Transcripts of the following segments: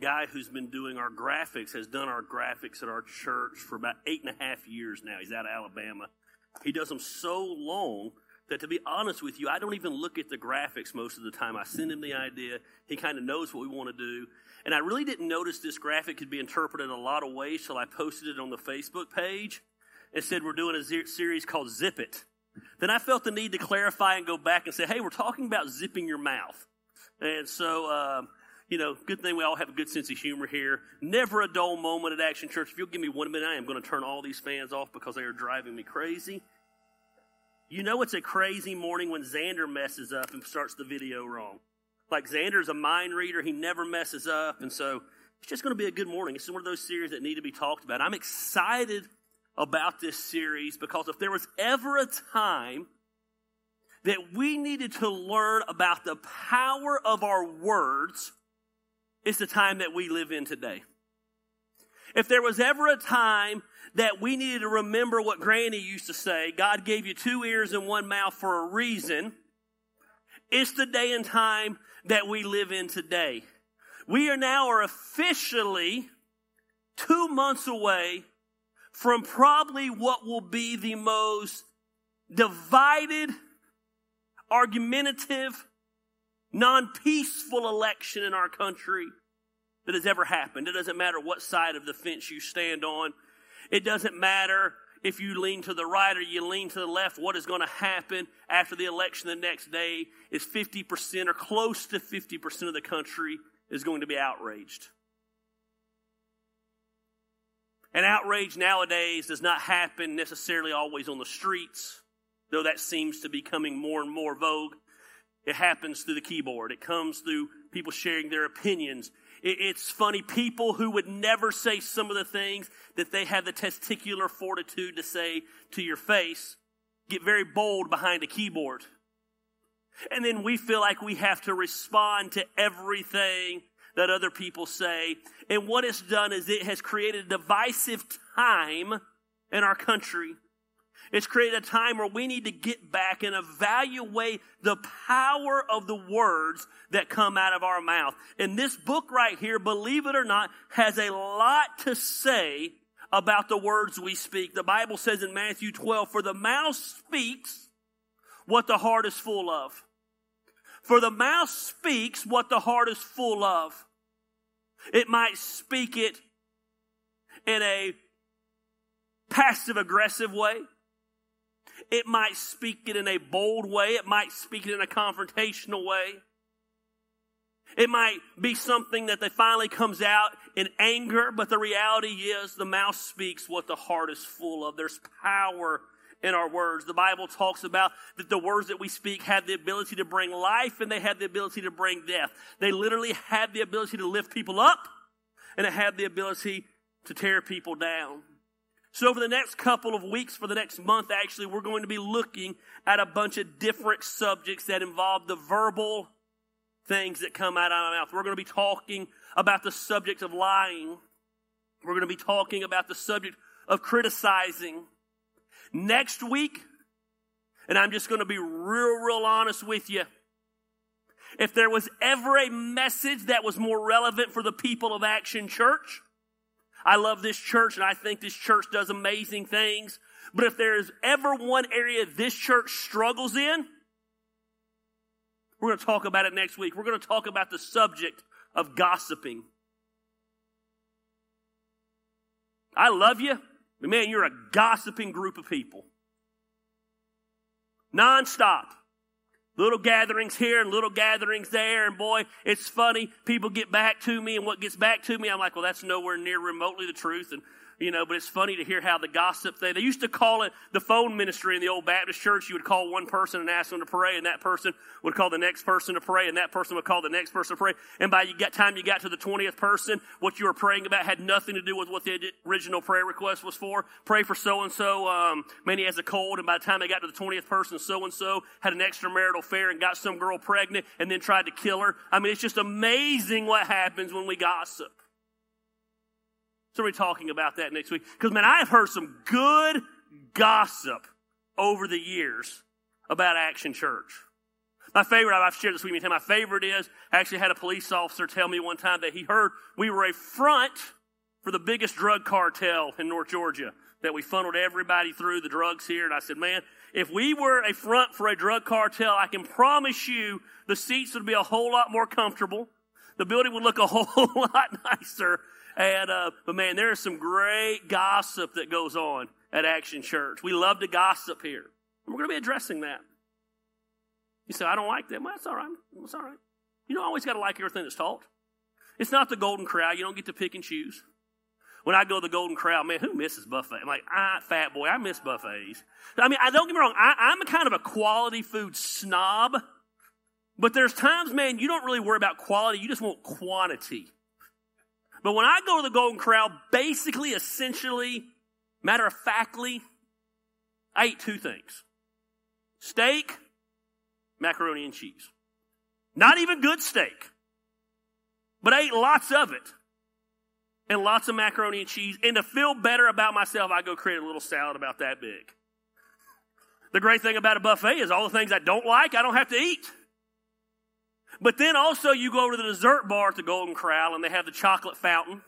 guy who's been doing our graphics has done our graphics at our church for about eight and a half years now. He's out of Alabama. He does them so long that, to be honest with you, I don't even look at the graphics most of the time. I send him the idea. He kind of knows what we want to do. And I really didn't notice this graphic could be interpreted in a lot of ways till I posted it on the Facebook page and said we're doing a series called Zip It. Then I felt the need to clarify and go back and say, hey, we're talking about zipping your mouth. And so, uh, you know, good thing we all have a good sense of humor here. Never a dull moment at Action Church. If you'll give me one minute, I am going to turn all these fans off because they are driving me crazy. You know it's a crazy morning when Xander messes up and starts the video wrong. Like Xander's a mind reader, he never messes up, and so it's just going to be a good morning. It's one of those series that need to be talked about. I'm excited about this series because if there was ever a time that we needed to learn about the power of our words, it's the time that we live in today. If there was ever a time that we needed to remember what Granny used to say God gave you two ears and one mouth for a reason. It's the day and time that we live in today. We are now are officially two months away from probably what will be the most divided, argumentative, non peaceful election in our country that has ever happened. It doesn't matter what side of the fence you stand on. It doesn't matter if you lean to the right or you lean to the left. What is going to happen after the election the next day is 50% or close to 50% of the country is going to be outraged. And outrage nowadays does not happen necessarily always on the streets, though that seems to be coming more and more vogue. It happens through the keyboard. It comes through people sharing their opinions. It's funny, people who would never say some of the things that they have the testicular fortitude to say to your face get very bold behind a keyboard. And then we feel like we have to respond to everything that other people say. And what it's done is it has created a divisive time in our country it's created a time where we need to get back and evaluate the power of the words that come out of our mouth. And this book right here, believe it or not, has a lot to say about the words we speak. The Bible says in Matthew 12, for the mouth speaks what the heart is full of. For the mouth speaks what the heart is full of. It might speak it in a passive aggressive way. It might speak it in a bold way. It might speak it in a confrontational way. It might be something that they finally comes out in anger, but the reality is the mouth speaks what the heart is full of. There's power in our words. The Bible talks about that the words that we speak have the ability to bring life and they have the ability to bring death. They literally have the ability to lift people up and they have the ability to tear people down. So, over the next couple of weeks, for the next month, actually, we're going to be looking at a bunch of different subjects that involve the verbal things that come out of our mouth. We're going to be talking about the subject of lying. We're going to be talking about the subject of criticizing. Next week, and I'm just going to be real, real honest with you. If there was ever a message that was more relevant for the people of Action Church, I love this church and I think this church does amazing things. But if there is ever one area this church struggles in, we're going to talk about it next week. We're going to talk about the subject of gossiping. I love you, but man, you're a gossiping group of people. Nonstop. Little gatherings here and little gatherings there, and boy, it's funny. People get back to me, and what gets back to me, I'm like, well, that's nowhere near remotely the truth. And you know, but it's funny to hear how the gossip thing, they used to call it the phone ministry in the old Baptist church. You would call one person and ask them to pray, and that person would call the next person to pray, and that person would call the next person to pray. And by the time you got to the 20th person, what you were praying about had nothing to do with what the original prayer request was for. Pray for so and so, um, man, he has a cold, and by the time they got to the 20th person, so and so had an extramarital affair and got some girl pregnant and then tried to kill her. I mean, it's just amazing what happens when we gossip. So we're talking about that next week. Because, man, I've heard some good gossip over the years about Action Church. My favorite, I've shared this with you, my favorite is, I actually had a police officer tell me one time that he heard we were a front for the biggest drug cartel in North Georgia, that we funneled everybody through the drugs here. And I said, man, if we were a front for a drug cartel, I can promise you the seats would be a whole lot more comfortable. The building would look a whole lot nicer. And, uh, but man, there is some great gossip that goes on at Action Church. We love to gossip here. And we're going to be addressing that. You say, I don't like that. Well, that's all right. That's all right. You don't always got to like everything that's taught. It's not the Golden Corral. You don't get to pick and choose. When I go to the Golden Corral, man, who misses buffet? I'm like, ah, fat boy, I miss buffets. I mean, I don't get me wrong, I, I'm a kind of a quality food snob, but there's times, man, you don't really worry about quality, you just want quantity. But when I go to the Golden Corral, basically, essentially, matter of factly, I eat two things steak, macaroni and cheese. Not even good steak, but I ate lots of it and lots of macaroni and cheese. And to feel better about myself, I go create a little salad about that big. The great thing about a buffet is all the things I don't like, I don't have to eat. But then also you go to the dessert bar at the Golden Corral and they have the chocolate fountain.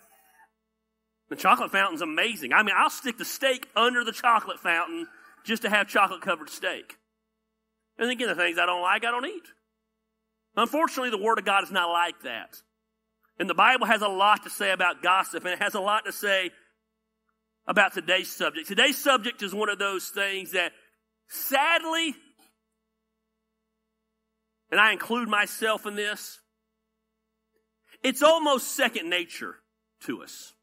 The chocolate fountain's amazing. I mean, I'll stick the steak under the chocolate fountain just to have chocolate covered steak. And then again, the things I don't like, I don't eat. Unfortunately, the Word of God is not like that. And the Bible has a lot to say about gossip, and it has a lot to say about today's subject. Today's subject is one of those things that sadly, and I include myself in this, it's almost second nature to us.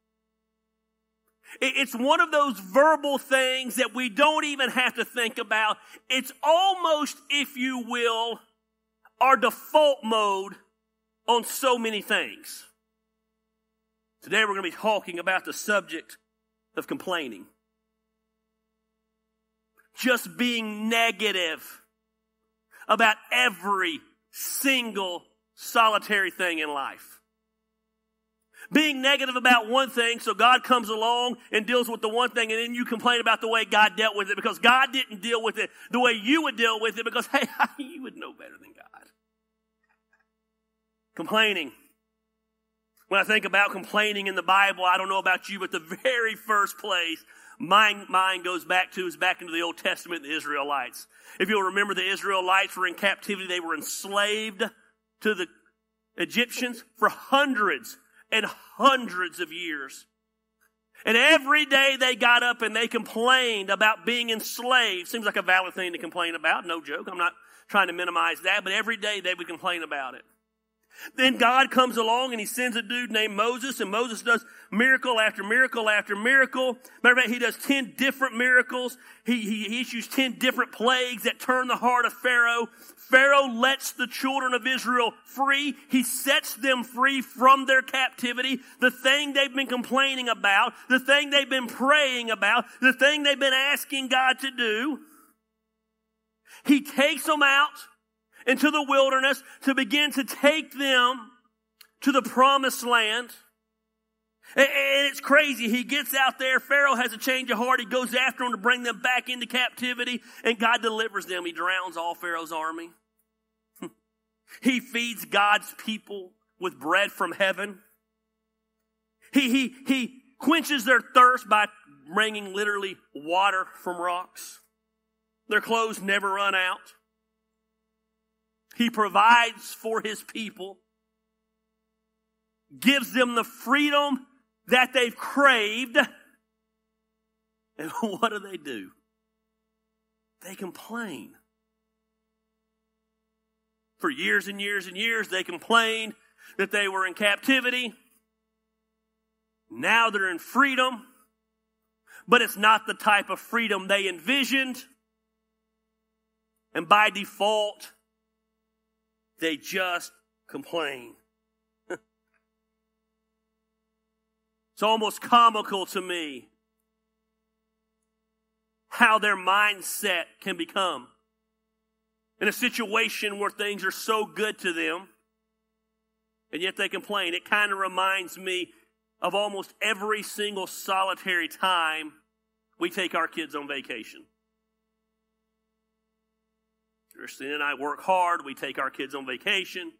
It's one of those verbal things that we don't even have to think about. It's almost, if you will, our default mode on so many things. Today we're going to be talking about the subject of complaining. Just being negative about every single solitary thing in life. Being negative about one thing, so God comes along and deals with the one thing, and then you complain about the way God dealt with it because God didn't deal with it the way you would deal with it because, hey, you would know better than God. Complaining. When I think about complaining in the Bible, I don't know about you, but the very first place my mind goes back to is back into the Old Testament, the Israelites. If you'll remember, the Israelites were in captivity. They were enslaved to the Egyptians for hundreds and hundreds of years. And every day they got up and they complained about being enslaved. Seems like a valid thing to complain about. No joke. I'm not trying to minimize that, but every day they would complain about it. Then God comes along and he sends a dude named Moses, and Moses does miracle after miracle after miracle. Matter of fact, he does 10 different miracles. He, he, he issues 10 different plagues that turn the heart of Pharaoh. Pharaoh lets the children of Israel free. He sets them free from their captivity. The thing they've been complaining about, the thing they've been praying about, the thing they've been asking God to do. He takes them out into the wilderness to begin to take them to the promised land. And it's crazy. He gets out there. Pharaoh has a change of heart. He goes after them to bring them back into captivity and God delivers them. He drowns all Pharaoh's army. he feeds God's people with bread from heaven. He, he, he quenches their thirst by bringing literally water from rocks. Their clothes never run out. He provides for his people, gives them the freedom that they've craved. And what do they do? They complain. For years and years and years, they complained that they were in captivity. Now they're in freedom, but it's not the type of freedom they envisioned. And by default, they just complain. it's almost comical to me how their mindset can become in a situation where things are so good to them and yet they complain. It kind of reminds me of almost every single solitary time we take our kids on vacation. Christine and I work hard. We take our kids on vacation.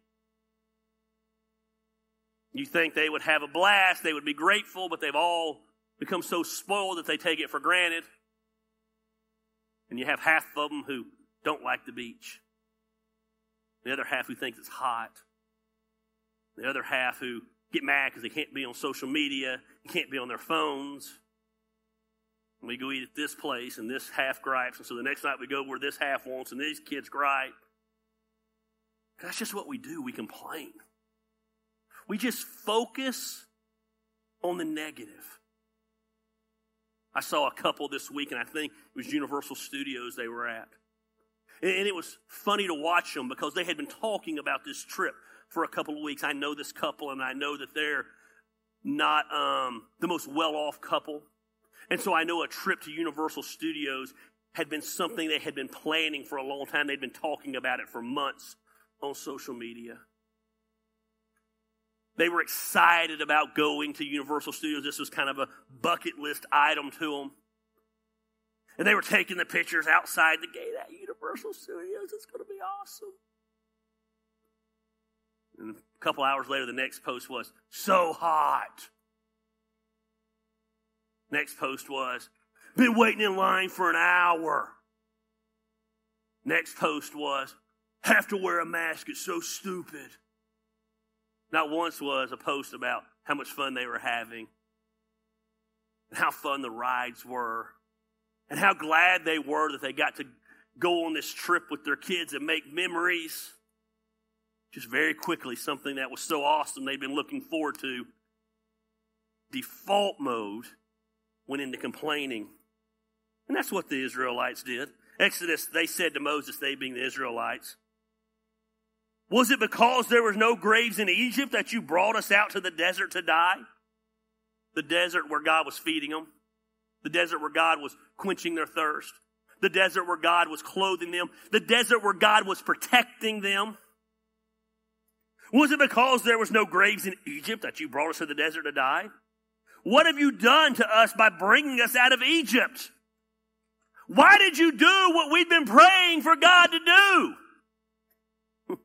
You think they would have a blast, they would be grateful, but they've all become so spoiled that they take it for granted. And you have half of them who don't like the beach, the other half who thinks it's hot, the other half who get mad because they can't be on social media, can't be on their phones. We go eat at this place, and this half gripes, and so the next night we go where this half wants, and these kids gripe. That's just what we do. We complain. We just focus on the negative. I saw a couple this week, and I think it was Universal Studios they were at. And it was funny to watch them because they had been talking about this trip for a couple of weeks. I know this couple, and I know that they're not um, the most well off couple. And so I know a trip to Universal Studios had been something they had been planning for a long time. They'd been talking about it for months on social media. They were excited about going to Universal Studios. This was kind of a bucket list item to them. And they were taking the pictures outside the gate at Universal Studios. It's going to be awesome. And a couple hours later, the next post was, so hot. Next post was, been waiting in line for an hour. Next post was, have to wear a mask, it's so stupid. Not once was a post about how much fun they were having, and how fun the rides were, and how glad they were that they got to go on this trip with their kids and make memories. Just very quickly, something that was so awesome they'd been looking forward to. Default mode went into complaining. And that's what the Israelites did. Exodus, they said to Moses, they being the Israelites, Was it because there was no graves in Egypt that you brought us out to the desert to die? The desert where God was feeding them. The desert where God was quenching their thirst. The desert where God was clothing them. The desert where God was protecting them. Was it because there was no graves in Egypt that you brought us to the desert to die? What have you done to us by bringing us out of Egypt? Why did you do what we've been praying for God to do?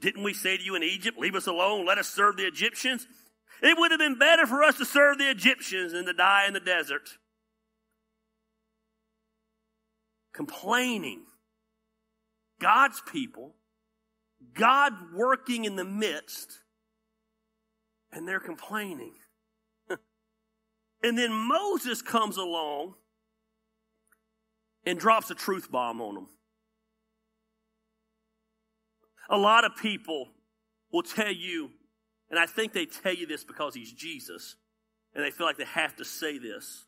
Didn't we say to you in Egypt, leave us alone, let us serve the Egyptians? It would have been better for us to serve the Egyptians than to die in the desert. Complaining. God's people, God working in the midst, and they're complaining. and then Moses comes along and drops a truth bomb on them. A lot of people will tell you, and I think they tell you this because he's Jesus, and they feel like they have to say this.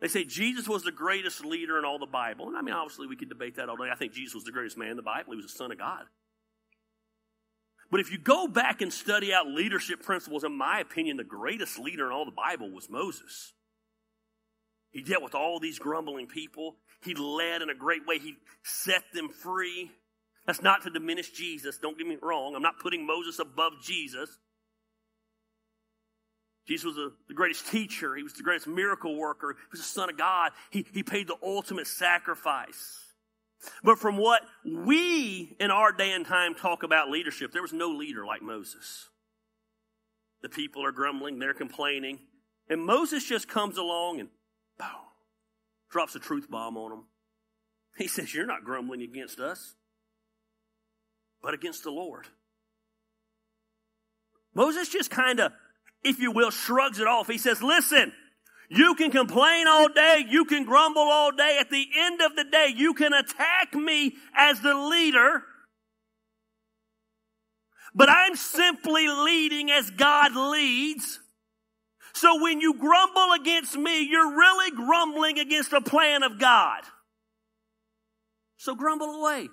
They say Jesus was the greatest leader in all the Bible. And I mean, obviously, we could debate that all day. I think Jesus was the greatest man in the Bible. He was the Son of God. But if you go back and study out leadership principles, in my opinion, the greatest leader in all the Bible was Moses. He dealt with all these grumbling people. He led in a great way. He set them free. That's not to diminish Jesus. Don't get me wrong. I'm not putting Moses above Jesus. Jesus was a, the greatest teacher. He was the greatest miracle worker. He was the Son of God. He, he paid the ultimate sacrifice. But from what we in our day and time talk about leadership, there was no leader like Moses. The people are grumbling, they're complaining, and Moses just comes along and boom, drops a truth bomb on them. He says, You're not grumbling against us, but against the Lord. Moses just kind of, if you will, shrugs it off. He says, Listen, you can complain all day. You can grumble all day. At the end of the day, you can attack me as the leader. But I'm simply leading as God leads. So when you grumble against me, you're really grumbling against the plan of God. So grumble away.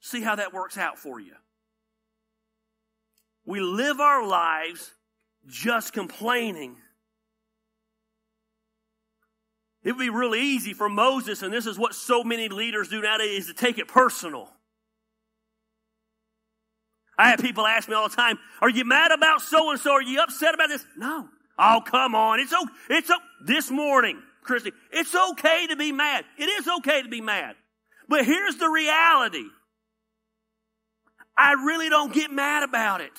See how that works out for you. We live our lives just complaining it would be really easy for Moses, and this is what so many leaders do nowadays, is to take it personal. I have people ask me all the time, are you mad about so and so? Are you upset about this? No. Oh, come on. It's okay. It's okay. This morning, Christy, it's okay to be mad. It is okay to be mad. But here's the reality. I really don't get mad about it.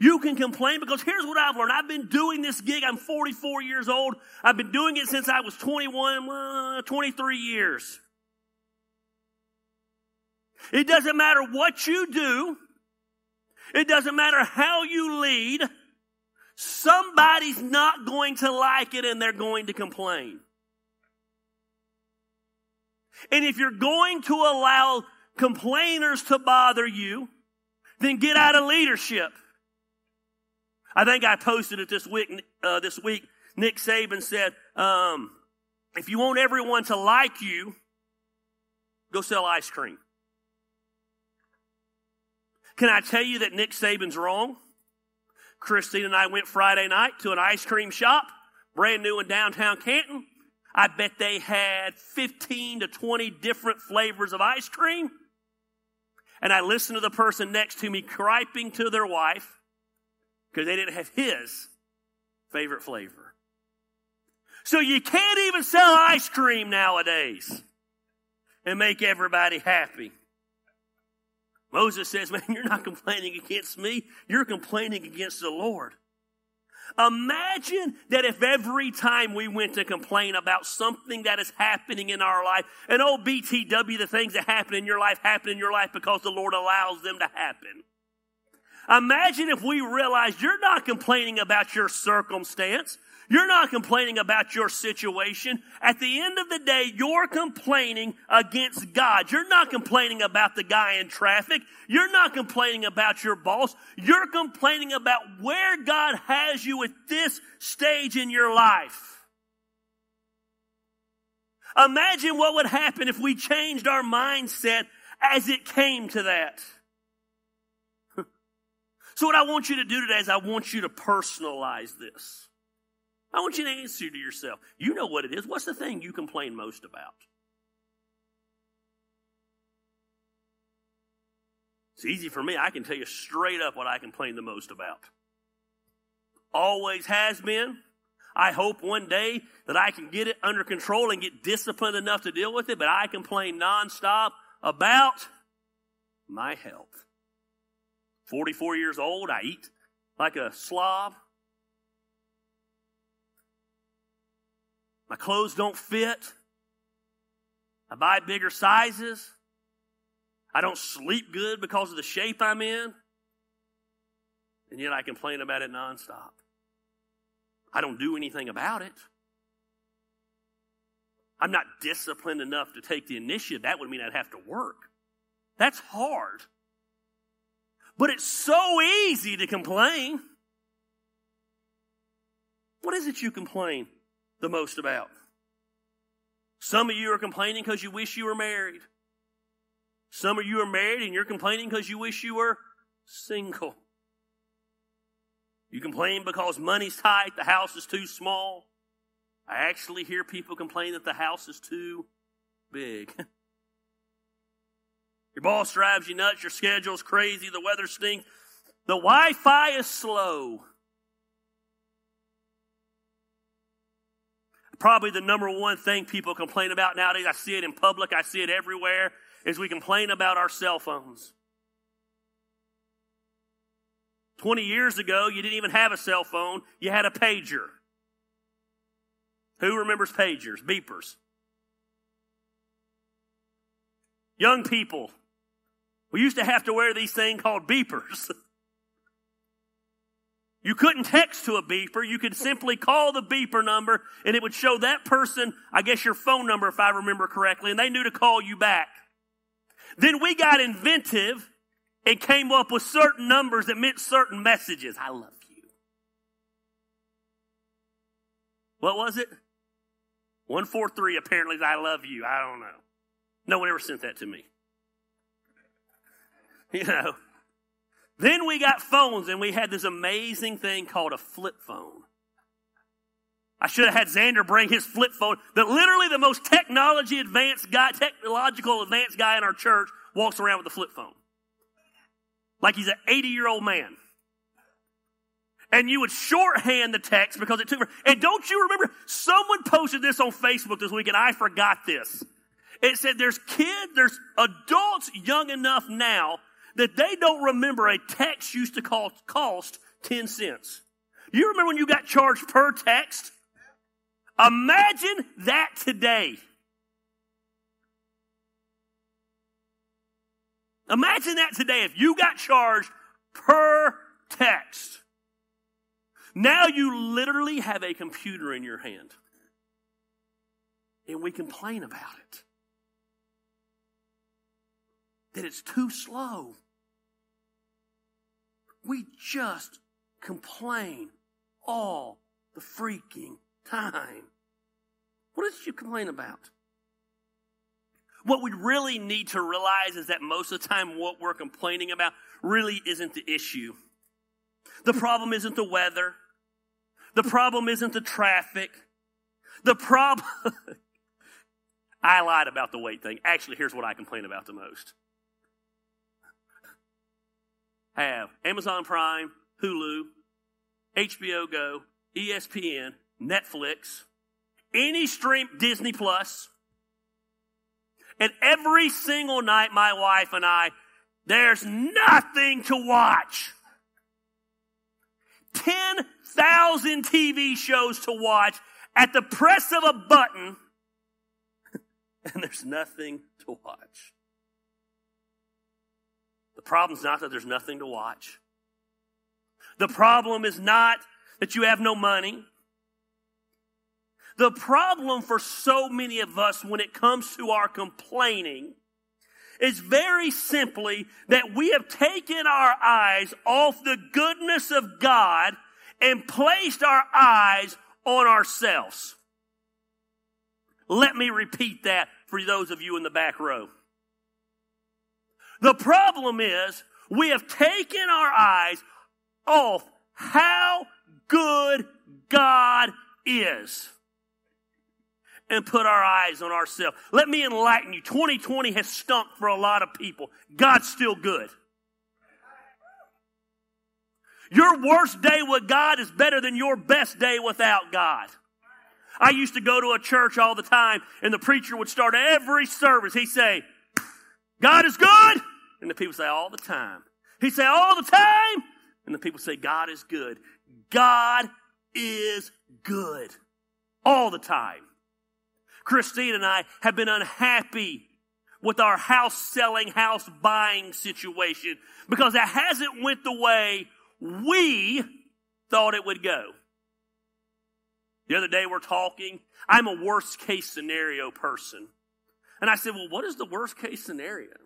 You can complain because here's what I've learned. I've been doing this gig. I'm 44 years old. I've been doing it since I was 21, uh, 23 years. It doesn't matter what you do. It doesn't matter how you lead. Somebody's not going to like it and they're going to complain. And if you're going to allow complainers to bother you, then get out of leadership. I think I posted it this week. Uh, this week, Nick Saban said, um, "If you want everyone to like you, go sell ice cream." Can I tell you that Nick Saban's wrong? Christine and I went Friday night to an ice cream shop, brand new in downtown Canton. I bet they had 15 to 20 different flavors of ice cream. And I listened to the person next to me griping to their wife because they didn't have his favorite flavor. So you can't even sell ice cream nowadays and make everybody happy. Moses says, Man, you're not complaining against me, you're complaining against the Lord. Imagine that if every time we went to complain about something that is happening in our life, and oh, BTW, the things that happen in your life happen in your life because the Lord allows them to happen. Imagine if we realized you're not complaining about your circumstance. You're not complaining about your situation. At the end of the day, you're complaining against God. You're not complaining about the guy in traffic. You're not complaining about your boss. You're complaining about where God has you at this stage in your life. Imagine what would happen if we changed our mindset as it came to that. So what I want you to do today is I want you to personalize this. I want you to answer to yourself. You know what it is. What's the thing you complain most about? It's easy for me. I can tell you straight up what I complain the most about. Always has been. I hope one day that I can get it under control and get disciplined enough to deal with it, but I complain nonstop about my health. 44 years old, I eat like a slob. My clothes don't fit. I buy bigger sizes. I don't sleep good because of the shape I'm in. And yet I complain about it nonstop. I don't do anything about it. I'm not disciplined enough to take the initiative. That would mean I'd have to work. That's hard. But it's so easy to complain. What is it you complain the most about. Some of you are complaining because you wish you were married. Some of you are married and you're complaining because you wish you were single. You complain because money's tight, the house is too small. I actually hear people complain that the house is too big. Your boss drives you nuts, your schedule's crazy, the weather stinks, the Wi Fi is slow. Probably the number one thing people complain about nowadays, I see it in public, I see it everywhere, is we complain about our cell phones. 20 years ago, you didn't even have a cell phone, you had a pager. Who remembers pagers, beepers? Young people, we used to have to wear these things called beepers. You couldn't text to a beeper. You could simply call the beeper number and it would show that person, I guess your phone number if I remember correctly, and they knew to call you back. Then we got inventive and came up with certain numbers that meant certain messages. I love you. What was it? 143 apparently I love you. I don't know. No one ever sent that to me. You know, then we got phones and we had this amazing thing called a flip phone. I should have had Xander bring his flip phone. That literally the most technology advanced guy, technological advanced guy in our church walks around with a flip phone. Like he's an 80 year old man. And you would shorthand the text because it took, and don't you remember, someone posted this on Facebook this week and I forgot this. It said there's kids, there's adults young enough now that they don't remember a text used to cost, cost 10 cents. You remember when you got charged per text? Imagine that today. Imagine that today if you got charged per text. Now you literally have a computer in your hand. And we complain about it. That it's too slow. We just complain all the freaking time. What did you complain about? What we really need to realize is that most of the time what we're complaining about really isn't the issue. The problem isn't the weather. The problem isn't the traffic. The problem, I lied about the weight thing. Actually, here's what I complain about the most. Have Amazon Prime, Hulu, HBO Go, ESPN, Netflix, any stream, Disney Plus. And every single night, my wife and I, there's nothing to watch. 10,000 TV shows to watch at the press of a button, and there's nothing to watch. Problem's not that there's nothing to watch. The problem is not that you have no money. The problem for so many of us when it comes to our complaining is very simply that we have taken our eyes off the goodness of God and placed our eyes on ourselves. Let me repeat that for those of you in the back row. The problem is we have taken our eyes off how good God is and put our eyes on ourselves. Let me enlighten you. 2020 has stunk for a lot of people. God's still good. Your worst day with God is better than your best day without God. I used to go to a church all the time and the preacher would start every service. He'd say, God is good. And the people say all the time. He'd say all the time. And the people say, God is good. God is good all the time. Christine and I have been unhappy with our house selling, house buying situation because it hasn't went the way we thought it would go. The other day we're talking. I'm a worst case scenario person. And I said, well, what is the worst case scenario?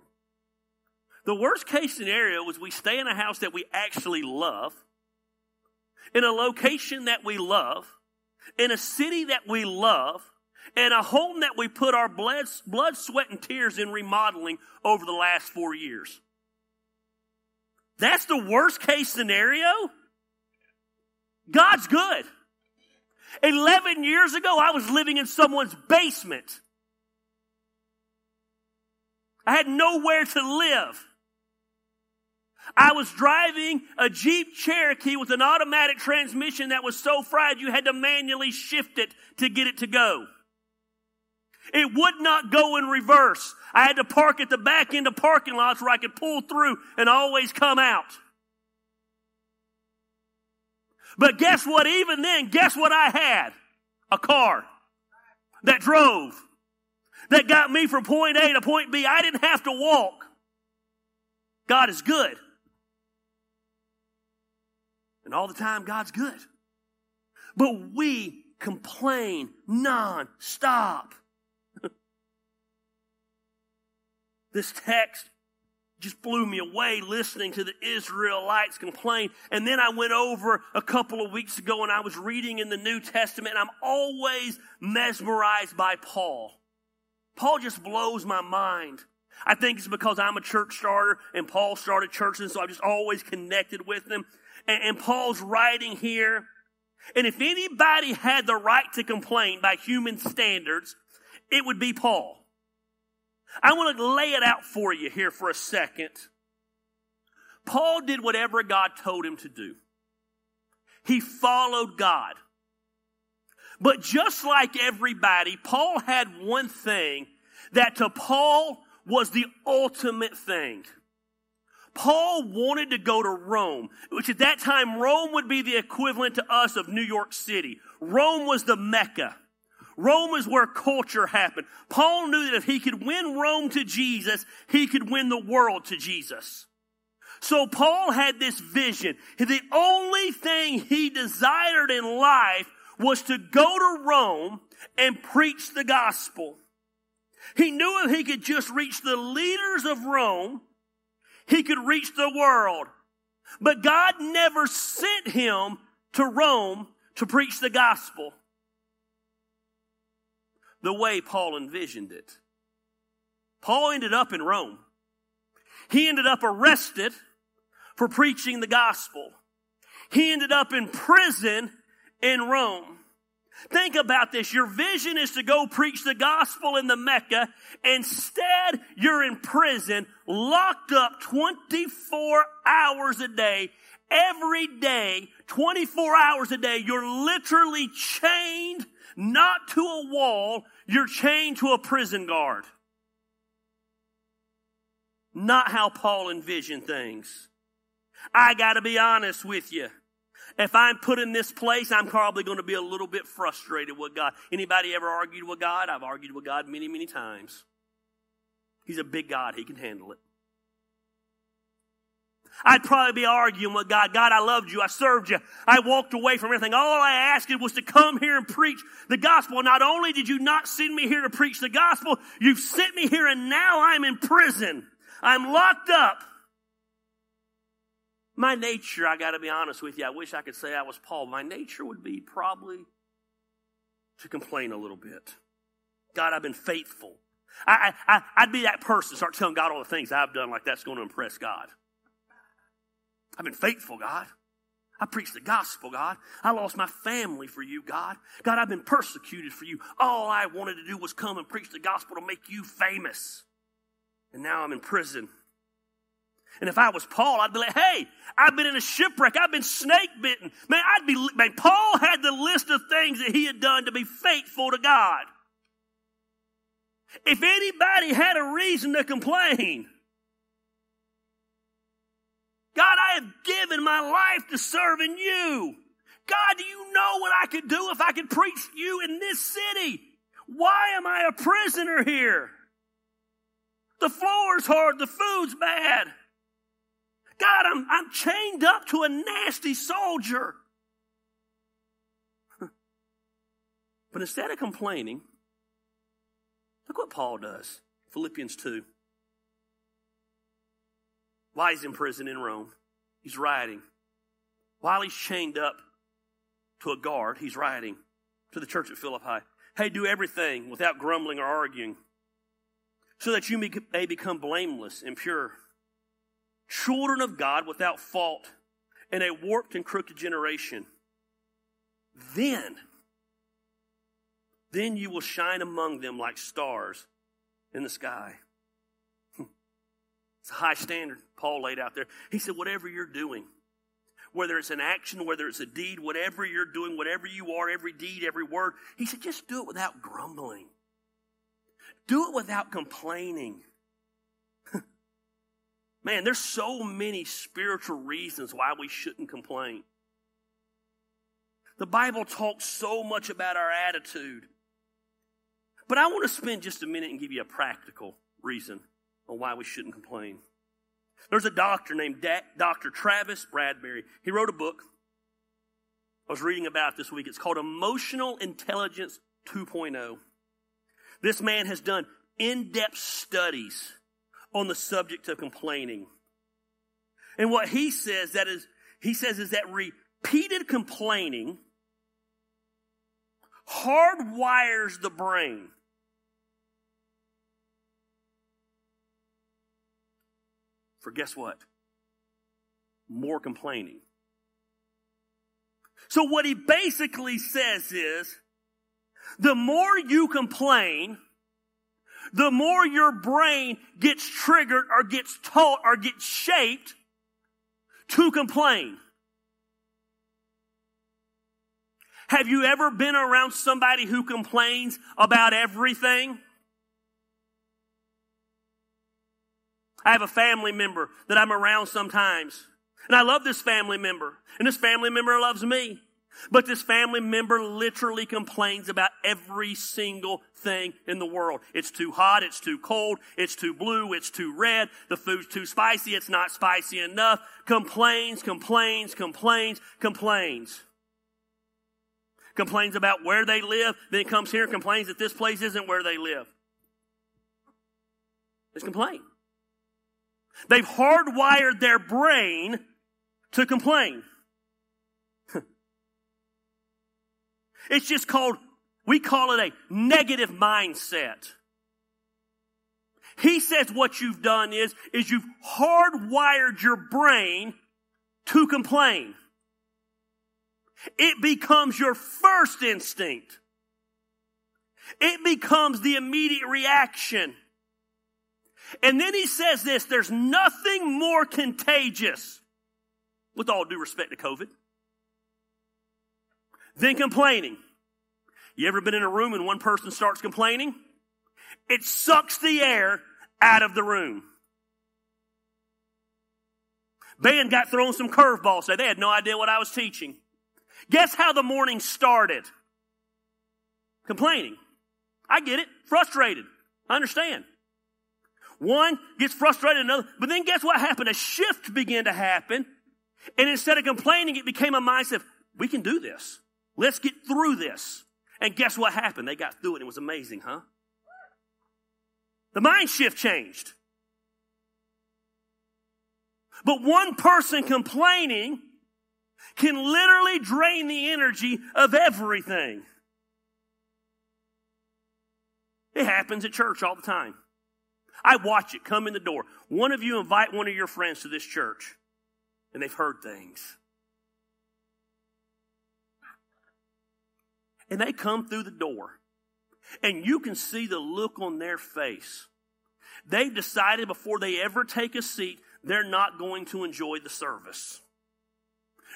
The worst case scenario was we stay in a house that we actually love, in a location that we love, in a city that we love, and a home that we put our blood, blood, sweat, and tears in remodeling over the last four years. That's the worst case scenario? God's good. 11 years ago, I was living in someone's basement. I had nowhere to live. I was driving a Jeep Cherokee with an automatic transmission that was so fried you had to manually shift it to get it to go. It would not go in reverse. I had to park at the back end of parking lots where I could pull through and always come out. But guess what? Even then, guess what I had? A car that drove, that got me from point A to point B. I didn't have to walk. God is good. And all the time, God's good. But we complain non-stop. This text just blew me away listening to the Israelites complain. And then I went over a couple of weeks ago and I was reading in the New Testament and I'm always mesmerized by Paul. Paul just blows my mind. I think it's because I'm a church starter and Paul started churches, so I'm just always connected with him. And, and Paul's writing here. And if anybody had the right to complain by human standards, it would be Paul. I want to lay it out for you here for a second. Paul did whatever God told him to do. He followed God. But just like everybody, Paul had one thing that to Paul was the ultimate thing. Paul wanted to go to Rome, which at that time Rome would be the equivalent to us of New York City. Rome was the Mecca. Rome is where culture happened. Paul knew that if he could win Rome to Jesus, he could win the world to Jesus. So Paul had this vision. The only thing he desired in life was to go to Rome and preach the gospel. He knew if he could just reach the leaders of Rome, he could reach the world. But God never sent him to Rome to preach the gospel the way Paul envisioned it. Paul ended up in Rome. He ended up arrested for preaching the gospel. He ended up in prison in Rome. Think about this. Your vision is to go preach the gospel in the Mecca. Instead, you're in prison, locked up 24 hours a day. Every day, 24 hours a day, you're literally chained not to a wall, you're chained to a prison guard. Not how Paul envisioned things. I gotta be honest with you. If I'm put in this place, I'm probably going to be a little bit frustrated with God. Anybody ever argued with God? I've argued with God many, many times. He's a big God. He can handle it. I'd probably be arguing with God. God, I loved you. I served you. I walked away from everything. All I asked was to come here and preach the gospel. Not only did you not send me here to preach the gospel, you've sent me here and now I'm in prison. I'm locked up. My nature, I got to be honest with you, I wish I could say I was Paul. My nature would be probably to complain a little bit. God, I've been faithful. I, I, I'd be that person, start telling God all the things I've done like that's going to impress God. I've been faithful, God. I preached the gospel, God. I lost my family for you, God. God, I've been persecuted for you. All I wanted to do was come and preach the gospel to make you famous. And now I'm in prison. And if I was Paul, I'd be like, hey, I've been in a shipwreck. I've been snake bitten. Man, I'd be, man, Paul had the list of things that he had done to be faithful to God. If anybody had a reason to complain, God, I have given my life to serving you. God, do you know what I could do if I could preach you in this city? Why am I a prisoner here? The floor's hard, the food's bad. God, I'm, I'm chained up to a nasty soldier. but instead of complaining, look what Paul does. Philippians 2. While he's in prison in Rome, he's writing. While he's chained up to a guard, he's writing to the church at Philippi Hey, do everything without grumbling or arguing, so that you may become blameless and pure children of God without fault in a warped and crooked generation. Then, then you will shine among them like stars in the sky. It's a high standard Paul laid out there. He said, whatever you're doing, whether it's an action, whether it's a deed, whatever you're doing, whatever you are, every deed, every word, he said, just do it without grumbling. Do it without complaining. Man, there's so many spiritual reasons why we shouldn't complain. The Bible talks so much about our attitude. But I want to spend just a minute and give you a practical reason on why we shouldn't complain. There's a doctor named Dr. Travis Bradberry. He wrote a book I was reading about this week. It's called Emotional Intelligence 2.0. This man has done in depth studies on the subject of complaining. And what he says that is, he says is that repeated complaining hardwires the brain. For guess what? More complaining. So what he basically says is, the more you complain, the more your brain gets triggered or gets taught or gets shaped to complain. Have you ever been around somebody who complains about everything? I have a family member that I'm around sometimes. And I love this family member. And this family member loves me. But this family member literally complains about every single thing in the world. It's too hot, it's too cold, it's too blue, it's too red, the food's too spicy, it's not spicy enough. Complains, complains, complains, complains. Complains about where they live, then comes here and complains that this place isn't where they live. Just complain. They've hardwired their brain to complain. It's just called, we call it a negative mindset. He says what you've done is, is you've hardwired your brain to complain. It becomes your first instinct. It becomes the immediate reaction. And then he says this, there's nothing more contagious, with all due respect to COVID, than complaining. You ever been in a room and one person starts complaining? It sucks the air out of the room. Band got thrown some curveballs today. They had no idea what I was teaching. Guess how the morning started? Complaining. I get it. Frustrated. I understand. One gets frustrated, another, but then guess what happened? A shift began to happen. And instead of complaining, it became a mindset, we can do this. Let's get through this. And guess what happened? They got through it. It was amazing, huh? The mind shift changed. But one person complaining can literally drain the energy of everything. It happens at church all the time. I watch it come in the door. One of you invite one of your friends to this church, and they've heard things. And they come through the door, and you can see the look on their face. They've decided before they ever take a seat, they're not going to enjoy the service.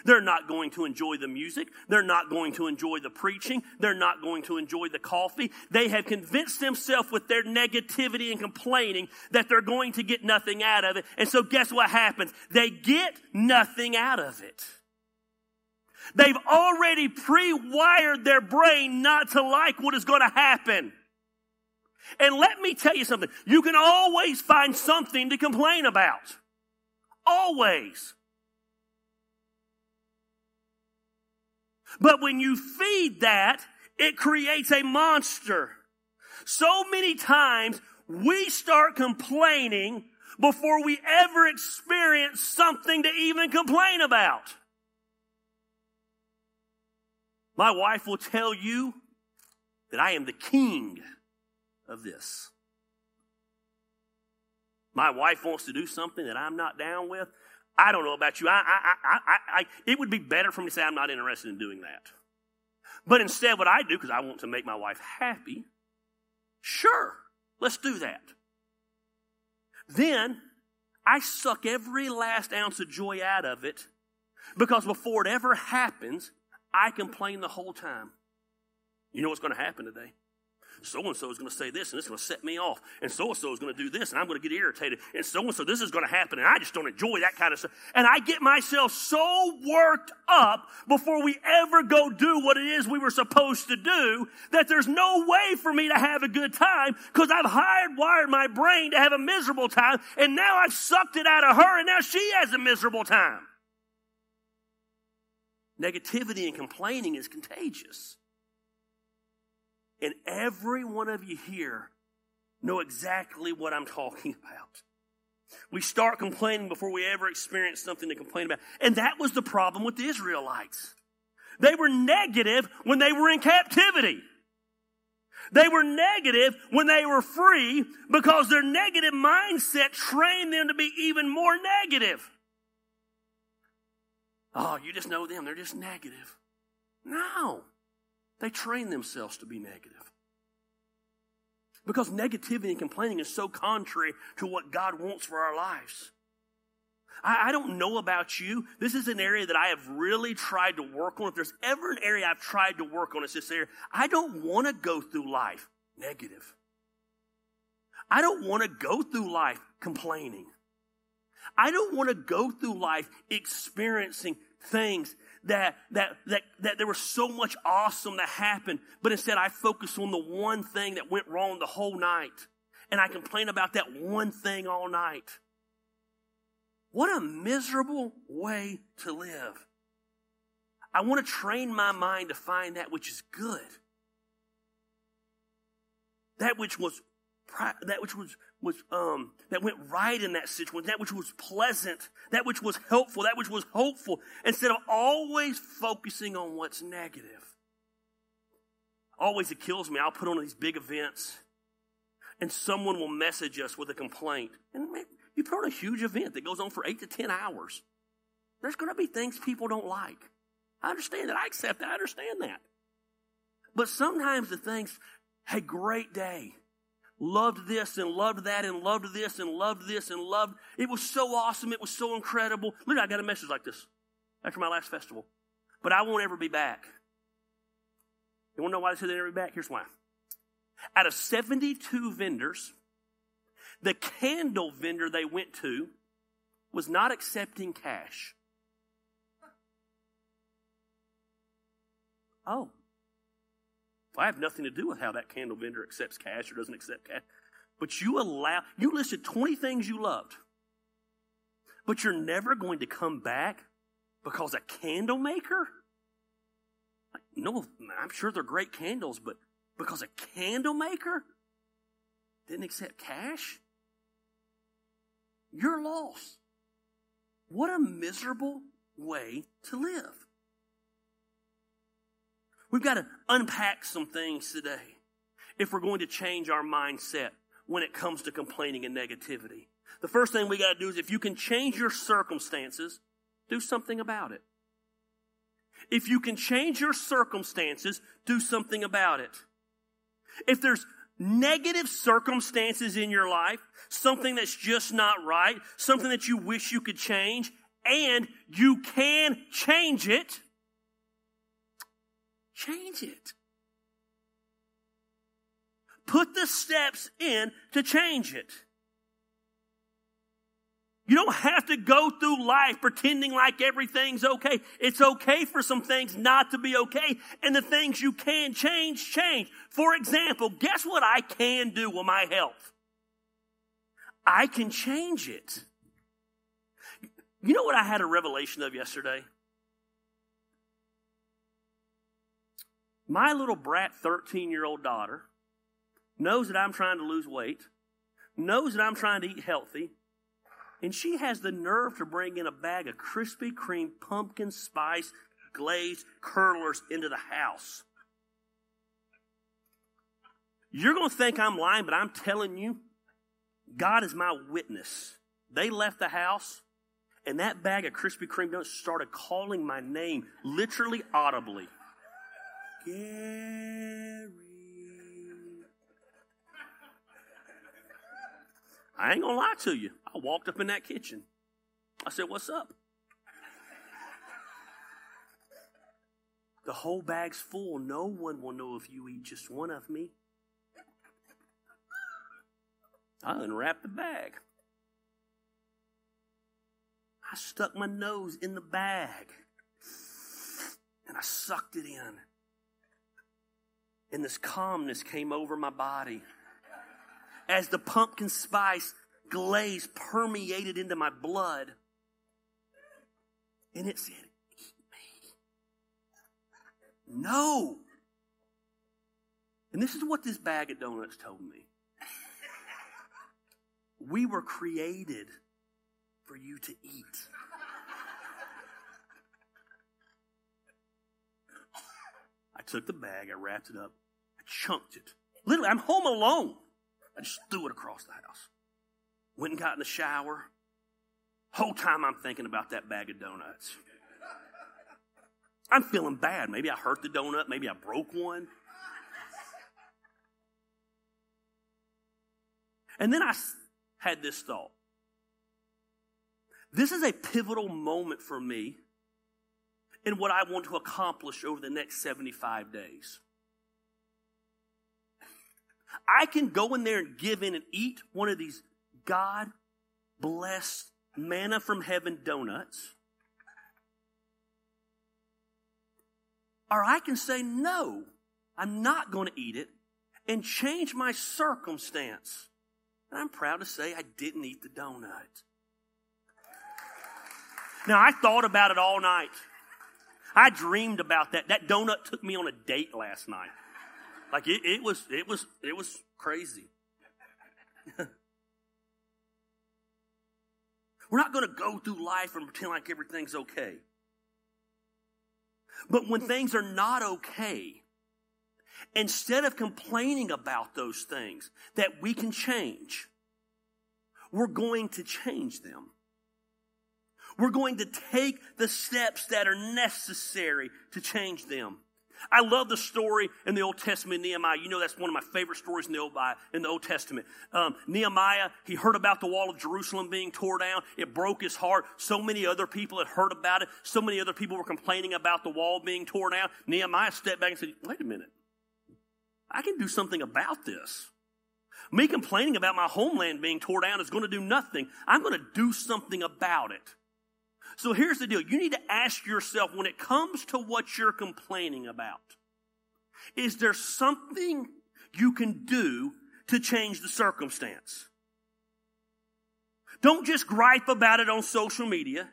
They're not going to enjoy the music. They're not going to enjoy the preaching. They're not going to enjoy the coffee. They have convinced themselves with their negativity and complaining that they're going to get nothing out of it. And so guess what happens? They get nothing out of it. They've already pre-wired their brain not to like what is going to happen. And let me tell you something. You can always find something to complain about. Always. But when you feed that, it creates a monster. So many times we start complaining before we ever experience something to even complain about. My wife will tell you that I am the king of this. My wife wants to do something that I'm not down with. I don't know about you. I, I, I, I, it would be better for me to say I'm not interested in doing that. But instead, what I do, because I want to make my wife happy, sure, let's do that. Then I suck every last ounce of joy out of it because before it ever happens, I complain the whole time. You know what's going to happen today? so and so is going to say this and it's going to set me off. And so and so is going to do this and I'm going to get irritated. And so and so, this is going to happen. And I just don't enjoy that kind of stuff. And I get myself so worked up before we ever go do what it is we were supposed to do that there's no way for me to have a good time because I've hardwired my brain to have a miserable time. And now I've sucked it out of her and now she has a miserable time. Negativity and complaining is contagious. And every one of you here know exactly what I'm talking about. We start complaining before we ever experience something to complain about. And that was the problem with the Israelites. They were negative when they were in captivity. They were negative when they were free because their negative mindset trained them to be even more negative. Oh, you just know them. They're just negative. No. They train themselves to be negative. Because negativity and complaining is so contrary to what God wants for our lives. I, I, don't know about you. This is an area that I have really tried to work on. If there's ever an area I've tried to work on, it's this area. I don't want to go through life negative. I don't want to go through life complaining. I don't want to go through life experiencing things that, that, that, that there was so much awesome that happened, but instead I focus on the one thing that went wrong the whole night. And I complain about that one thing all night. What a miserable way to live. I want to train my mind to find that which is good. That which was that which was was um that went right in that situation, that which was pleasant, that which was helpful, that which was hopeful, instead of always focusing on what's negative. Always it kills me. I'll put on these big events and someone will message us with a complaint. And you put on a huge event that goes on for eight to ten hours. There's going to be things people don't like. I understand that. I accept that. I understand that. But sometimes the things, hey, great day. Loved this and loved that and loved this and loved this and loved. It was so awesome. It was so incredible. Look, I got a message like this after my last festival. But I won't ever be back. You want to know why I said they never be back? Here's why. Out of 72 vendors, the candle vendor they went to was not accepting cash. Oh. I have nothing to do with how that candle vendor accepts cash or doesn't accept cash. But you allow, you listed 20 things you loved. But you're never going to come back because a candle maker? No, I'm sure they're great candles, but because a candle maker didn't accept cash? You're lost. What a miserable way to live. We've got to unpack some things today if we're going to change our mindset when it comes to complaining and negativity. The first thing we got to do is if you can change your circumstances, do something about it. If you can change your circumstances, do something about it. If there's negative circumstances in your life, something that's just not right, something that you wish you could change, and you can change it, Change it. Put the steps in to change it. You don't have to go through life pretending like everything's okay. It's okay for some things not to be okay, and the things you can change, change. For example, guess what I can do with my health? I can change it. You know what I had a revelation of yesterday? My little brat 13 year old daughter knows that I'm trying to lose weight, knows that I'm trying to eat healthy, and she has the nerve to bring in a bag of Krispy Kreme pumpkin spice glazed curlers into the house. You're going to think I'm lying, but I'm telling you, God is my witness. They left the house, and that bag of Krispy Kreme donuts started calling my name, literally audibly. Gary. I ain't gonna lie to you. I walked up in that kitchen. I said, What's up? The whole bag's full. No one will know if you eat just one of me. I unwrapped the bag. I stuck my nose in the bag and I sucked it in and this calmness came over my body. As the pumpkin spice glaze permeated into my blood, and it said, Eat me. No. And this is what this bag of donuts told me. We were created for you to eat. I took the bag, I wrapped it up, chunked it. Literally, I'm home alone. I just threw it across the house. Went and got in the shower. Whole time I'm thinking about that bag of donuts. I'm feeling bad. Maybe I hurt the donut. Maybe I broke one. And then I had this thought. This is a pivotal moment for me in what I want to accomplish over the next 75 days. I can go in there and give in and eat one of these God blessed manna from heaven donuts. Or I can say, no, I'm not going to eat it and change my circumstance. And I'm proud to say I didn't eat the donut. Now, I thought about it all night. I dreamed about that. That donut took me on a date last night. Like it, it was, it was, it was crazy. We're not going to go through life and pretend like everything's okay. But when things are not okay, instead of complaining about those things that we can change, we're going to change them. We're going to take the steps that are necessary to change them. I love the story in the Old Testament, Nehemiah. You know that's one of my favorite stories in the Old, in the Old Testament. Um, Nehemiah, he heard about the wall of Jerusalem being torn down. It broke his heart. So many other people had heard about it. So many other people were complaining about the wall being torn down. Nehemiah stepped back and said, wait a minute. I can do something about this. Me complaining about my homeland being torn down is going to do nothing. I'm going to do something about it. So here's the deal. You need to ask yourself when it comes to what you're complaining about, is there something you can do to change the circumstance? Don't just gripe about it on social media.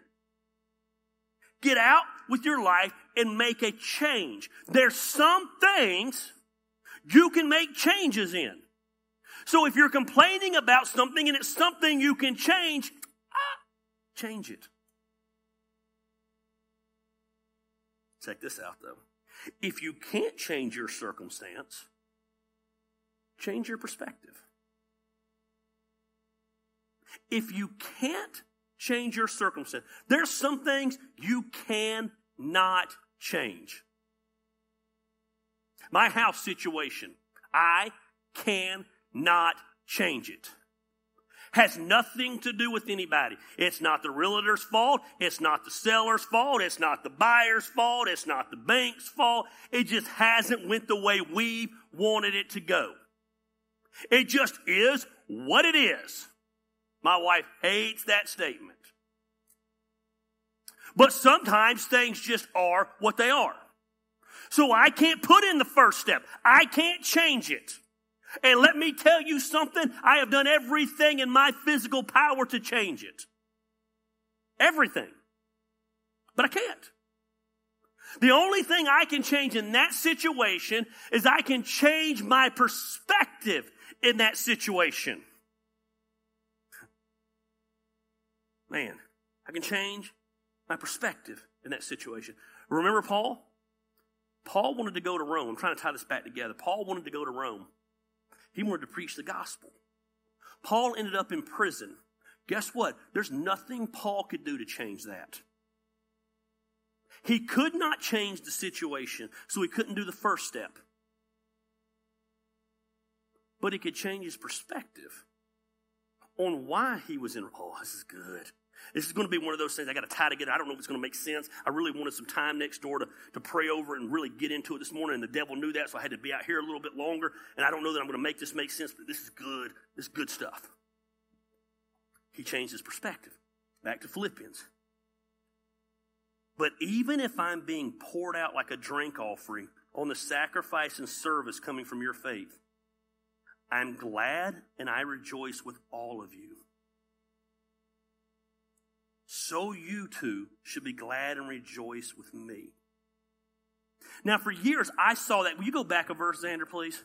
Get out with your life and make a change. There's some things you can make changes in. So if you're complaining about something and it's something you can change, ah, change it. Check this out though. If you can't change your circumstance, change your perspective. If you can't change your circumstance, there's some things you cannot change. My house situation, I cannot change it has nothing to do with anybody. It's not the realtor's fault. It's not the seller's fault. It's not the buyer's fault. It's not the bank's fault. It just hasn't went the way we wanted it to go. It just is what it is. My wife hates that statement. But sometimes things just are what they are. So I can't put in the first step. I can't change it. And let me tell you something, I have done everything in my physical power to change it. Everything. But I can't. The only thing I can change in that situation is I can change my perspective in that situation. Man, I can change my perspective in that situation. Remember Paul? Paul wanted to go to Rome. I'm trying to tie this back together. Paul wanted to go to Rome. He wanted to preach the gospel. Paul ended up in prison. Guess what? There's nothing Paul could do to change that. He could not change the situation, so he couldn't do the first step. But he could change his perspective on why he was in. Oh, this is good. This is going to be one of those things I got to tie together. I don't know if it's going to make sense. I really wanted some time next door to, to pray over and really get into it this morning, and the devil knew that, so I had to be out here a little bit longer. And I don't know that I'm going to make this make sense, but this is good. This is good stuff. He changed his perspective. Back to Philippians. But even if I'm being poured out like a drink offering on the sacrifice and service coming from your faith, I'm glad and I rejoice with all of you so you too should be glad and rejoice with me. Now, for years, I saw that. Will you go back a verse, Xander, please?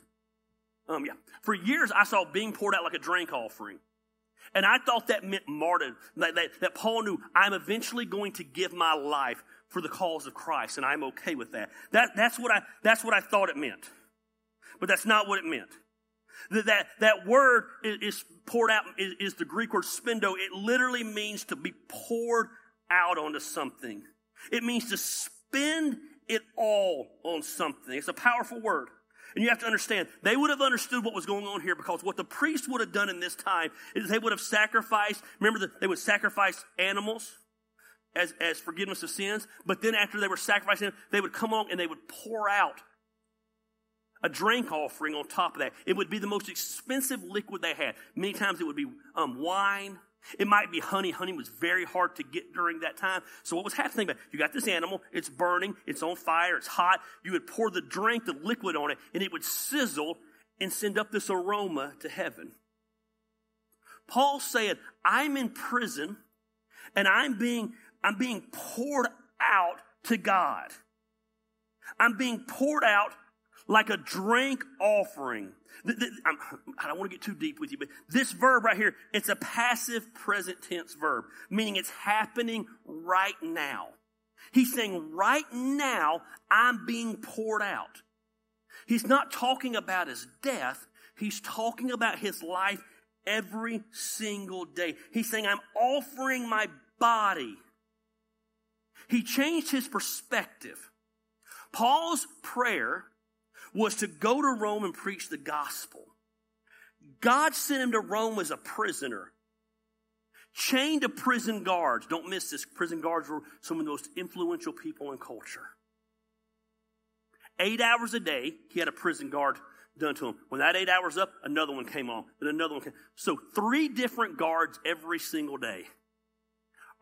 Um, yeah. For years, I saw being poured out like a drink offering. And I thought that meant martyrdom, that, that, that Paul knew I'm eventually going to give my life for the cause of Christ, and I'm okay with that. that that's, what I, that's what I thought it meant. But that's not what it meant. That, that, that word is, poured out, is, is the Greek word spendo. It literally means to be poured out onto something. It means to spend it all on something. It's a powerful word. And you have to understand, they would have understood what was going on here because what the priest would have done in this time is they would have sacrificed, remember that they would sacrifice animals as, as forgiveness of sins, but then after they were sacrificing, they would come along and they would pour out a drink offering on top of that. It would be the most expensive liquid they had. Many times it would be um, wine, It might be honey. Honey was very hard to get during that time. So what was happening? You got this animal. It's burning. It's on fire. It's hot. You would pour the drink, the liquid on it, and it would sizzle and send up this aroma to heaven. Paul said, I'm in prison and I'm being, I'm being poured out to God. I'm being poured out like a drink offering. I don't want to get too deep with you, but this verb right here, it's a passive present tense verb, meaning it's happening right now. He's saying, right now, I'm being poured out. He's not talking about his death. He's talking about his life every single day. He's saying, I'm offering my body. He changed his perspective. Paul's prayer was to go to Rome and preach the gospel. God sent him to Rome as a prisoner, chained to prison guards. Don't miss this. Prison guards were some of the most influential people in culture. Eight hours a day, he had a prison guard done to him. When that eight hours up, another one came on, and another one came. So three different guards every single day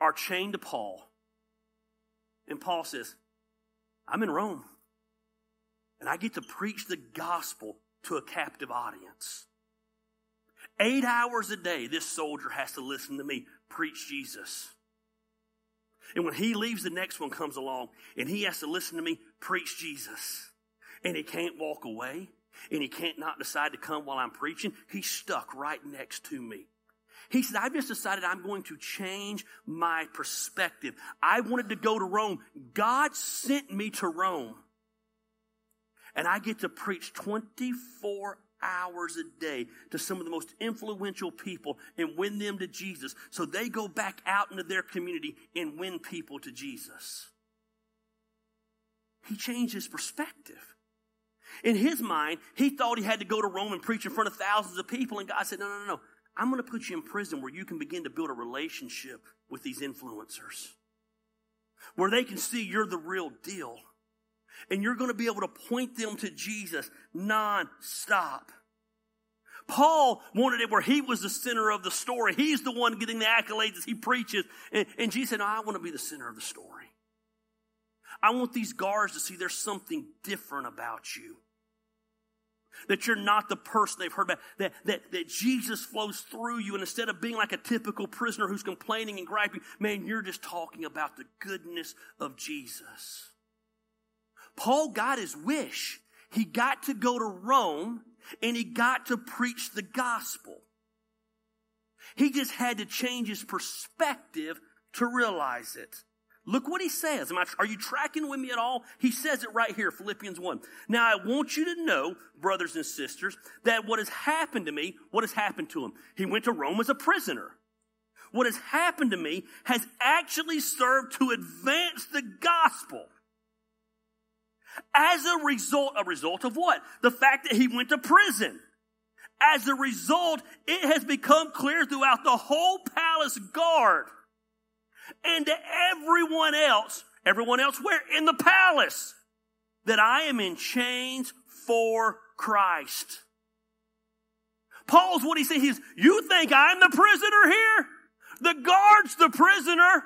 are chained to Paul. And Paul says, I'm in Rome and I get to preach the gospel to a captive audience. Eight hours a day, this soldier has to listen to me preach Jesus. And when he leaves, the next one comes along and he has to listen to me preach Jesus. And he can't walk away and he can't not decide to come while I'm preaching. He's stuck right next to me. He said, I've just decided I'm going to change my perspective. I wanted to go to Rome. God sent me to Rome and I get to preach 24 hours a day to some of the most influential people and win them to Jesus. So they go back out into their community and win people to Jesus. He changed his perspective. In his mind, he thought he had to go to Rome and preach in front of thousands of people, and God said, No, no, no, no. I'm going to put you in prison where you can begin to build a relationship with these influencers, where they can see you're the real deal and you're going to be able to point them to Jesus non-stop. Paul wanted it where he was the center of the story. He's the one getting the accolades as he preaches. And, and Jesus said, no, I want to be the center of the story. I want these guards to see there's something different about you. That you're not the person they've heard about. That, that, that Jesus flows through you. And instead of being like a typical prisoner who's complaining and griping, man, you're just talking about the goodness of Jesus. Paul got his wish. He got to go to Rome and he got to preach the gospel. He just had to change his perspective to realize it. Look what he says. I, are you tracking with me at all? He says it right here, Philippians 1. Now I want you to know, brothers and sisters, that what has happened to me, what has happened to him? He went to Rome as a prisoner. What has happened to me has actually served to advance the gospel. As a result, a result of what? The fact that he went to prison. As a result, it has become clear throughout the whole palace guard and to everyone else, everyone else where? In the palace, that I am in chains for Christ. Paul's what he says. He's, you think I'm the prisoner here? The guard's the prisoner.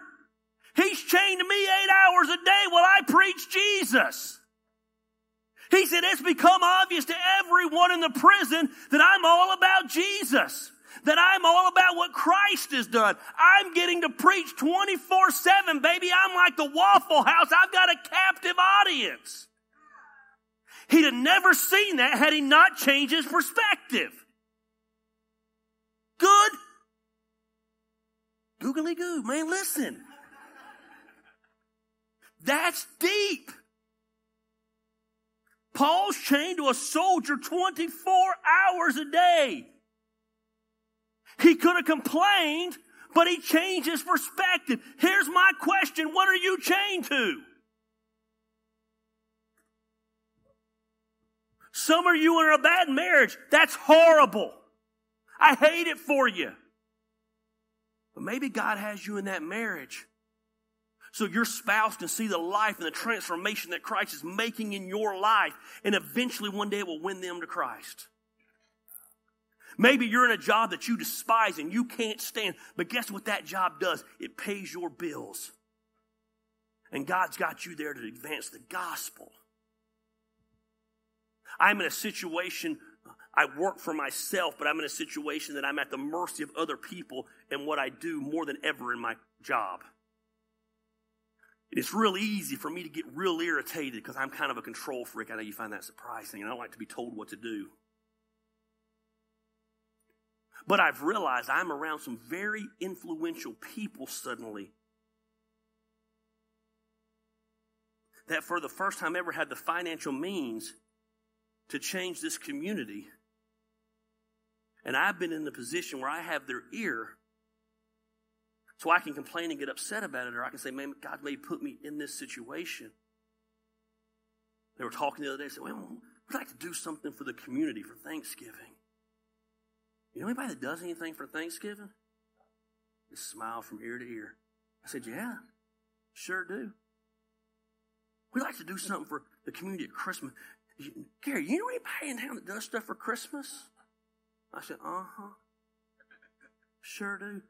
He's chained to me eight hours a day while I preach Jesus. He said, it's become obvious to everyone in the prison that I'm all about Jesus. That I'm all about what Christ has done. I'm getting to preach 24 7, baby. I'm like the Waffle House. I've got a captive audience. He'd have never seen that had he not changed his perspective. Good? Googly goo, man, listen. That's deep. Paul's chained to a soldier 24 hours a day. He could have complained, but he changed his perspective. Here's my question. What are you chained to? Some of you are in a bad marriage. That's horrible. I hate it for you. But maybe God has you in that marriage so your spouse can see the life and the transformation that Christ is making in your life, and eventually one day it will win them to Christ. Maybe you're in a job that you despise and you can't stand, but guess what that job does? It pays your bills. And God's got you there to advance the gospel. I'm in a situation, I work for myself, but I'm in a situation that I'm at the mercy of other people and what I do more than ever in my job. And it's real easy for me to get real irritated because I'm kind of a control freak. I know you find that surprising, and I don't like to be told what to do. But I've realized I'm around some very influential people suddenly that for the first time ever had the financial means to change this community. And I've been in the position where I have their ear so I can complain and get upset about it, or I can say, man, God may put me in this situation. They were talking the other day, they said, well, we'd like to do something for the community for Thanksgiving. You know anybody that does anything for Thanksgiving? They smile from ear to ear. I said, yeah, sure do. We'd like to do something for the community at Christmas. Gary, you know anybody in town that does stuff for Christmas? I said, uh huh. Sure do.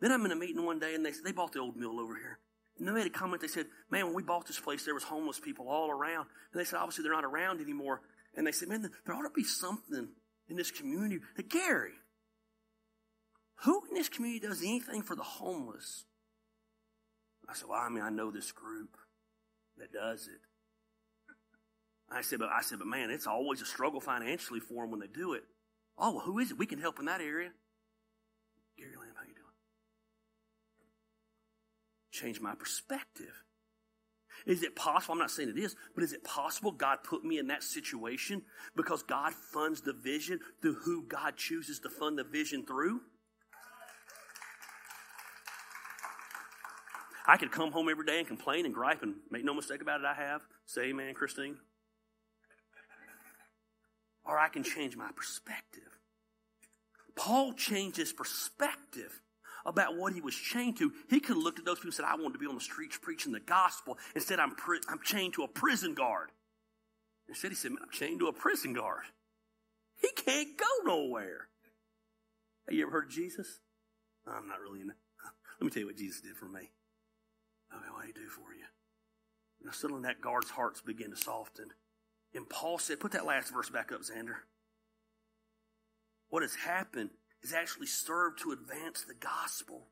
Then I'm in a meeting one day and they, they bought the old mill over here. And they made a comment. They said, man, when we bought this place, there was homeless people all around. And they said, obviously they're not around anymore. And they said, man, there ought to be something in this community. That Gary, who in this community does anything for the homeless? I said, well, I mean, I know this group that does it. I said, but I said, but man, it's always a struggle financially for them when they do it. Oh, well, who is it? We can help in that area. Change my perspective. Is it possible? I'm not saying it is, but is it possible God put me in that situation because God funds the vision through who God chooses to fund the vision through? I could come home every day and complain and gripe and make no mistake about it, I have. Say amen, Christine. Or I can change my perspective. Paul changed his perspective about what he was chained to. He could have looked at those people and said, I want to be on the streets preaching the gospel. Instead, I'm, pri- I'm chained to a prison guard. Instead, he said, Man, I'm chained to a prison guard. He can't go nowhere. Have you ever heard of Jesus? I'm not really in it. Let me tell you what Jesus did for me. Okay, what did he do for you? Now, suddenly that guard's hearts begin to soften. And Paul said, put that last verse back up, Xander. What has happened is actually served to advance the gospel.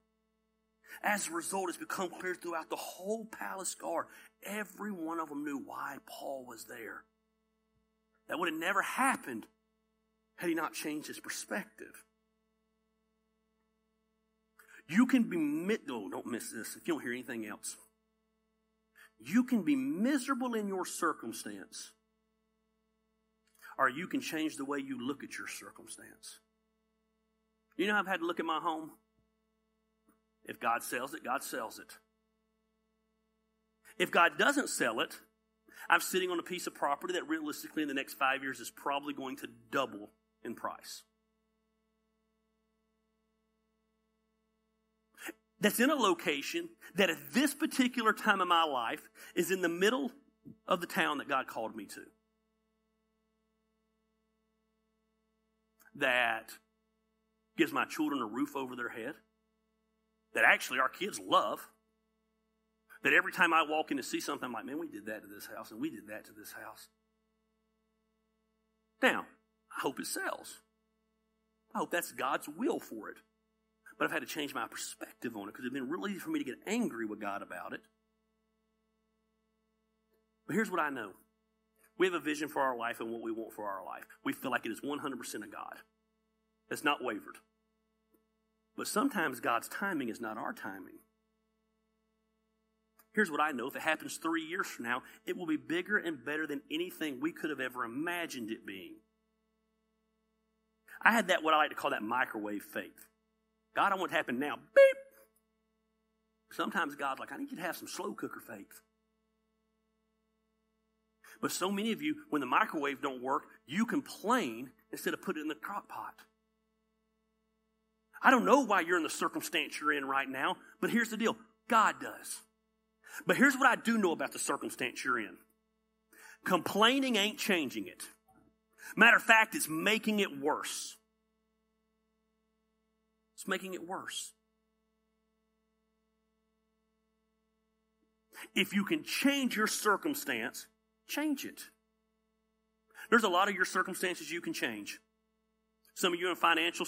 As a result, it's become clear throughout the whole palace guard. Every one of them knew why Paul was there. That would have never happened had he not changed his perspective. You can be, oh, don't miss this if you don't hear anything else. You can be miserable in your circumstance, or you can change the way you look at your circumstance. You know, I've had to look at my home. If God sells it, God sells it. If God doesn't sell it, I'm sitting on a piece of property that realistically in the next five years is probably going to double in price. that's in a location that at this particular time of my life is in the middle of the town that God called me to. That gives my children a roof over their head. That actually our kids love. That every time I walk in to see something, I'm like, man, we did that to this house and we did that to this house. Now, I hope it sells. I hope that's God's will for it. But I've had to change my perspective on it because it's been really easy for me to get angry with God about it. But here's what I know we have a vision for our life and what we want for our life. We feel like it is 100% of God. It's not wavered. But sometimes God's timing is not our timing. Here's what I know if it happens three years from now, it will be bigger and better than anything we could have ever imagined it being. I had that, what I like to call that microwave faith. God, I want it to happen now. Beep. Sometimes God's like, I need you to have some slow cooker faith. But so many of you, when the microwave don't work, you complain instead of put it in the crock pot. I don't know why you're in the circumstance you're in right now, but here's the deal. God does. But here's what I do know about the circumstance you're in. Complaining ain't changing it. Matter of fact, it's making it worse. It's making it worse. If you can change your circumstance, change it. There's a lot of your circumstances you can change. Some of you in financial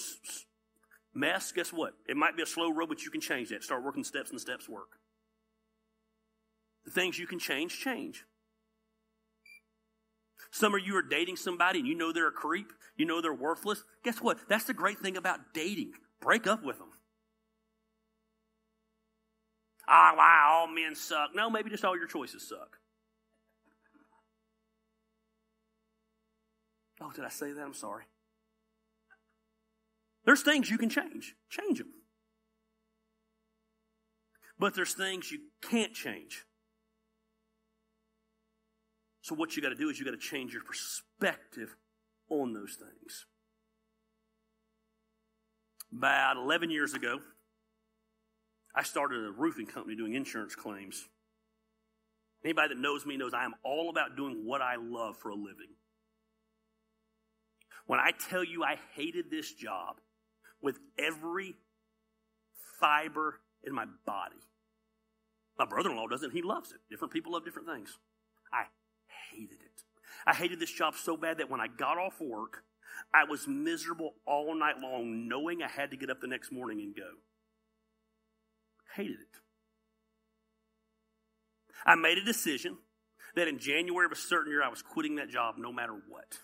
mess, guess what? It might be a slow road, but you can change that. Start working steps and the steps work. The things you can change, change. Some of you are dating somebody and you know they're a creep, you know they're worthless. Guess what? That's the great thing about dating. Break up with them. Ah, why all men suck. No, maybe just all your choices suck. Oh, did I say that? I'm sorry. There's things you can change. Change them. But there's things you can't change. So what you got to do is you got to change your perspective on those things. About 11 years ago, I started a roofing company doing insurance claims. Anybody that knows me knows I am all about doing what I love for a living. When I tell you I hated this job with every fiber in my body, my brother in law doesn't, he loves it. Different people love different things. I hated it. I hated this job so bad that when I got off work, I was miserable all night long, knowing I had to get up the next morning and go. Hated it. I made a decision that in January of a certain year, I was quitting that job no matter what.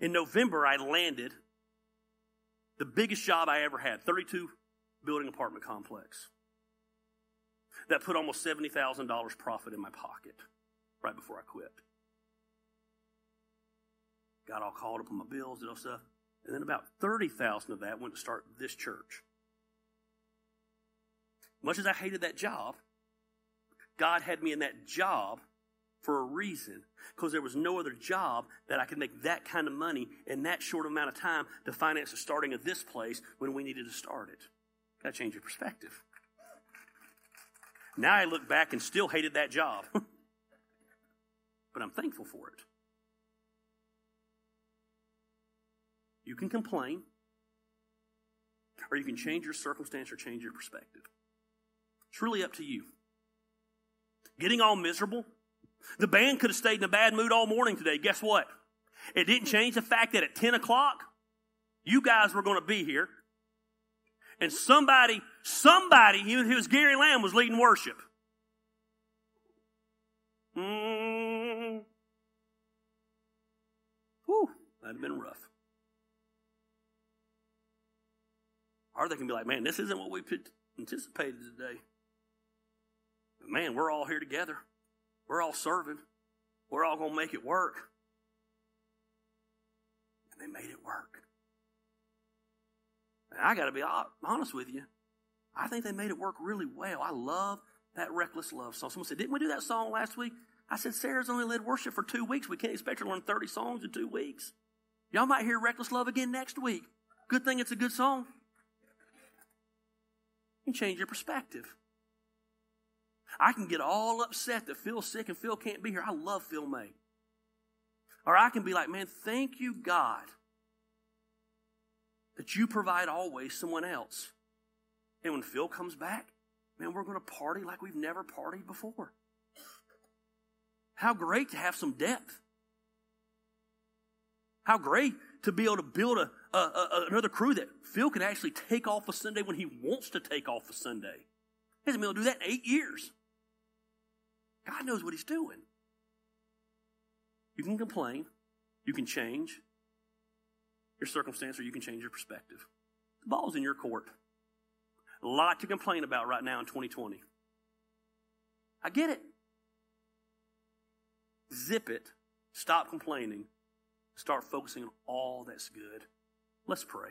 In November, I landed the biggest job I ever had 32 building apartment complex that put almost $70,000 profit in my pocket right before I quit. Got all called up on my bills and all stuff. And then about 30,000 of that went to start this church. Much as I hated that job, God had me in that job for a reason because there was no other job that I could make that kind of money in that short amount of time to finance the starting of this place when we needed to start it. Got to change your perspective. Now I look back and still hated that job. but I'm thankful for it. You can complain, or you can change your circumstance or change your perspective. It's really up to you. Getting all miserable. The band could have stayed in a bad mood all morning today. Guess what? It didn't change the fact that at 10 o'clock, you guys were going to be here and somebody, somebody, even if it was Gary Lamb, was leading worship. Mm. Whew, that'd have been rough. Or they can be like, man, this isn't what we anticipated today. But man, we're all here together. We're all serving. We're all going to make it work. And they made it work. I got to be honest with you. I think they made it work really well. I love that reckless love song. Someone said, Didn't we do that song last week? I said, Sarah's only led worship for two weeks. We can't expect her to learn 30 songs in two weeks. Y'all might hear Reckless Love again next week. Good thing it's a good song. You change your perspective. I can get all upset that Phil's sick and Phil can't be here. I love Phil May. Or I can be like, man, thank you, God, that you provide always someone else. And when Phil comes back, man, we're going to party like we've never partied before. How great to have some depth. How great to be able to build a, a, a, another crew that Phil can actually take off a Sunday when he wants to take off a Sunday. He hasn't been able to do that in eight years. God knows what he's doing. You can complain. You can change your circumstance or you can change your perspective. The ball's in your court. A lot to complain about right now in 2020. I get it. Zip it. Stop complaining. Start focusing on all that's good. Let's pray.